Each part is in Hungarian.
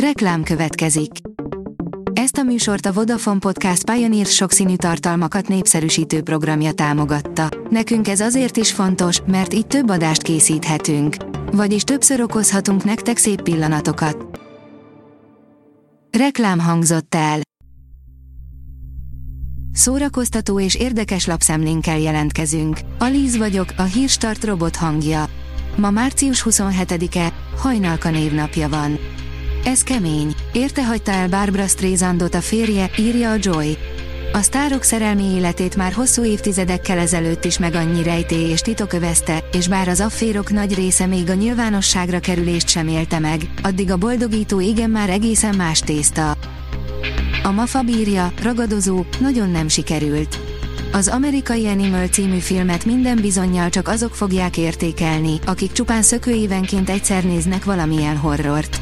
Reklám következik. Ezt a műsort a Vodafone Podcast Pioneer sokszínű tartalmakat népszerűsítő programja támogatta. Nekünk ez azért is fontos, mert így több adást készíthetünk. Vagyis többször okozhatunk nektek szép pillanatokat. Reklám hangzott el. Szórakoztató és érdekes lapszemlénkkel jelentkezünk. Alíz vagyok, a hírstart robot hangja. Ma március 27-e, hajnalka névnapja van. Ez kemény. Érte hagyta el Barbara Streisandot a férje, írja a Joy. A sztárok szerelmi életét már hosszú évtizedekkel ezelőtt is meg annyi rejtély és titok és bár az afférok nagy része még a nyilvánosságra kerülést sem élte meg, addig a boldogító igen már egészen más tészta. A Mafa bírja, ragadozó, nagyon nem sikerült. Az amerikai Animal című filmet minden bizonyal csak azok fogják értékelni, akik csupán szökőévenként egyszer néznek valamilyen horrort.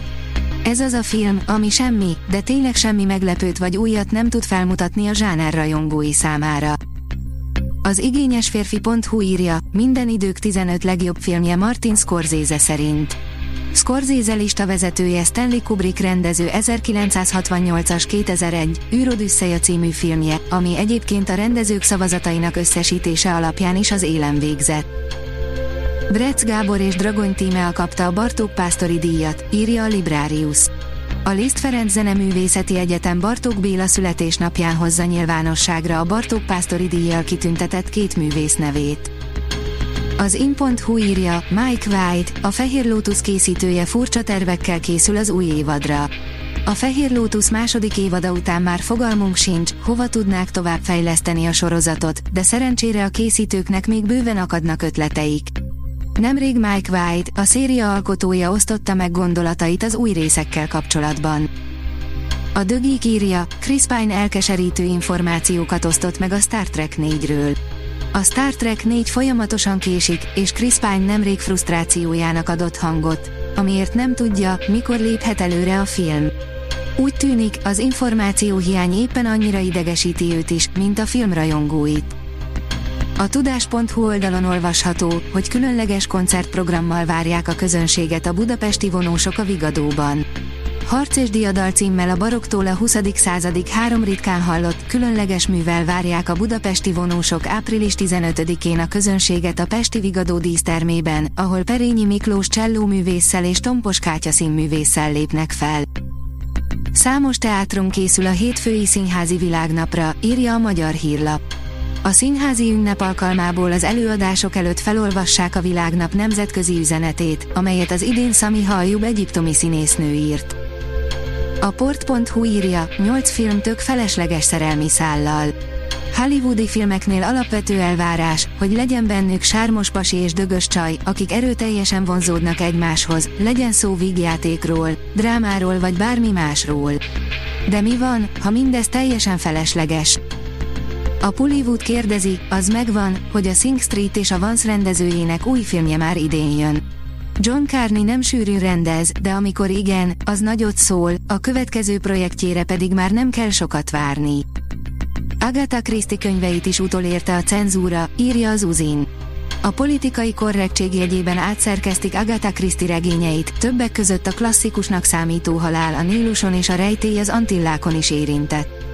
Ez az a film, ami semmi, de tényleg semmi meglepőt vagy újat nem tud felmutatni a zsáner rajongói számára. Az igényes férfi.hu írja, minden idők 15 legjobb filmje Martin Scorsese szerint. Scorsese lista vezetője Stanley Kubrick rendező 1968-as 2001 űrodüsszeja című filmje, ami egyébként a rendezők szavazatainak összesítése alapján is az élen végzett. Bretz Gábor és Dragony tíme kapta a Bartók Pásztori díjat, írja a Librarius. A Liszt Ferenc Zeneművészeti Egyetem Bartók Béla születésnapján hozza nyilvánosságra a Bartók Pásztori díjjal kitüntetett két művész nevét. Az in.hu írja, Mike White, a Fehér Lotus készítője furcsa tervekkel készül az új évadra. A Fehér Lotus második évada után már fogalmunk sincs, hova tudnák tovább fejleszteni a sorozatot, de szerencsére a készítőknek még bőven akadnak ötleteik. Nemrég Mike White, a széria alkotója osztotta meg gondolatait az új részekkel kapcsolatban. A Dögik írja, Chris Pine elkeserítő információkat osztott meg a Star Trek 4-ről. A Star Trek 4 folyamatosan késik, és Chris Pine nemrég frusztrációjának adott hangot, amiért nem tudja, mikor léphet előre a film. Úgy tűnik, az információ hiány éppen annyira idegesíti őt is, mint a filmrajongóit. A tudás.hu oldalon olvasható, hogy különleges koncertprogrammal várják a közönséget a budapesti vonósok a Vigadóban. Harc és diadal címmel a baroktól a 20. századig három ritkán hallott, különleges művel várják a budapesti vonósok április 15-én a közönséget a Pesti Vigadó dísztermében, ahol Perényi Miklós csellóművésszel és Tompos Kátya színművésszel lépnek fel. Számos teátrum készül a hétfői színházi világnapra, írja a Magyar Hírlap. A színházi ünnep alkalmából az előadások előtt felolvassák a világnap nemzetközi üzenetét, amelyet az idén Sami Haljub egyiptomi színésznő írt. A port.hu írja, 8 film tök felesleges szerelmi szállal. Hollywoodi filmeknél alapvető elvárás, hogy legyen bennük sármos pasi és dögös csaj, akik erőteljesen vonzódnak egymáshoz, legyen szó vígjátékról, drámáról vagy bármi másról. De mi van, ha mindez teljesen felesleges? A Pullywood kérdezi, az megvan, hogy a Sing Street és a Vance rendezőjének új filmje már idén jön. John Carney nem sűrűn rendez, de amikor igen, az nagyot szól, a következő projektjére pedig már nem kell sokat várni. Agatha Christie könyveit is utolérte a cenzúra, írja az Uzin. A politikai korrektség jegyében átszerkeztik Agatha Christie regényeit, többek között a klasszikusnak számító halál a Níluson és a rejtély az Antillákon is érintett.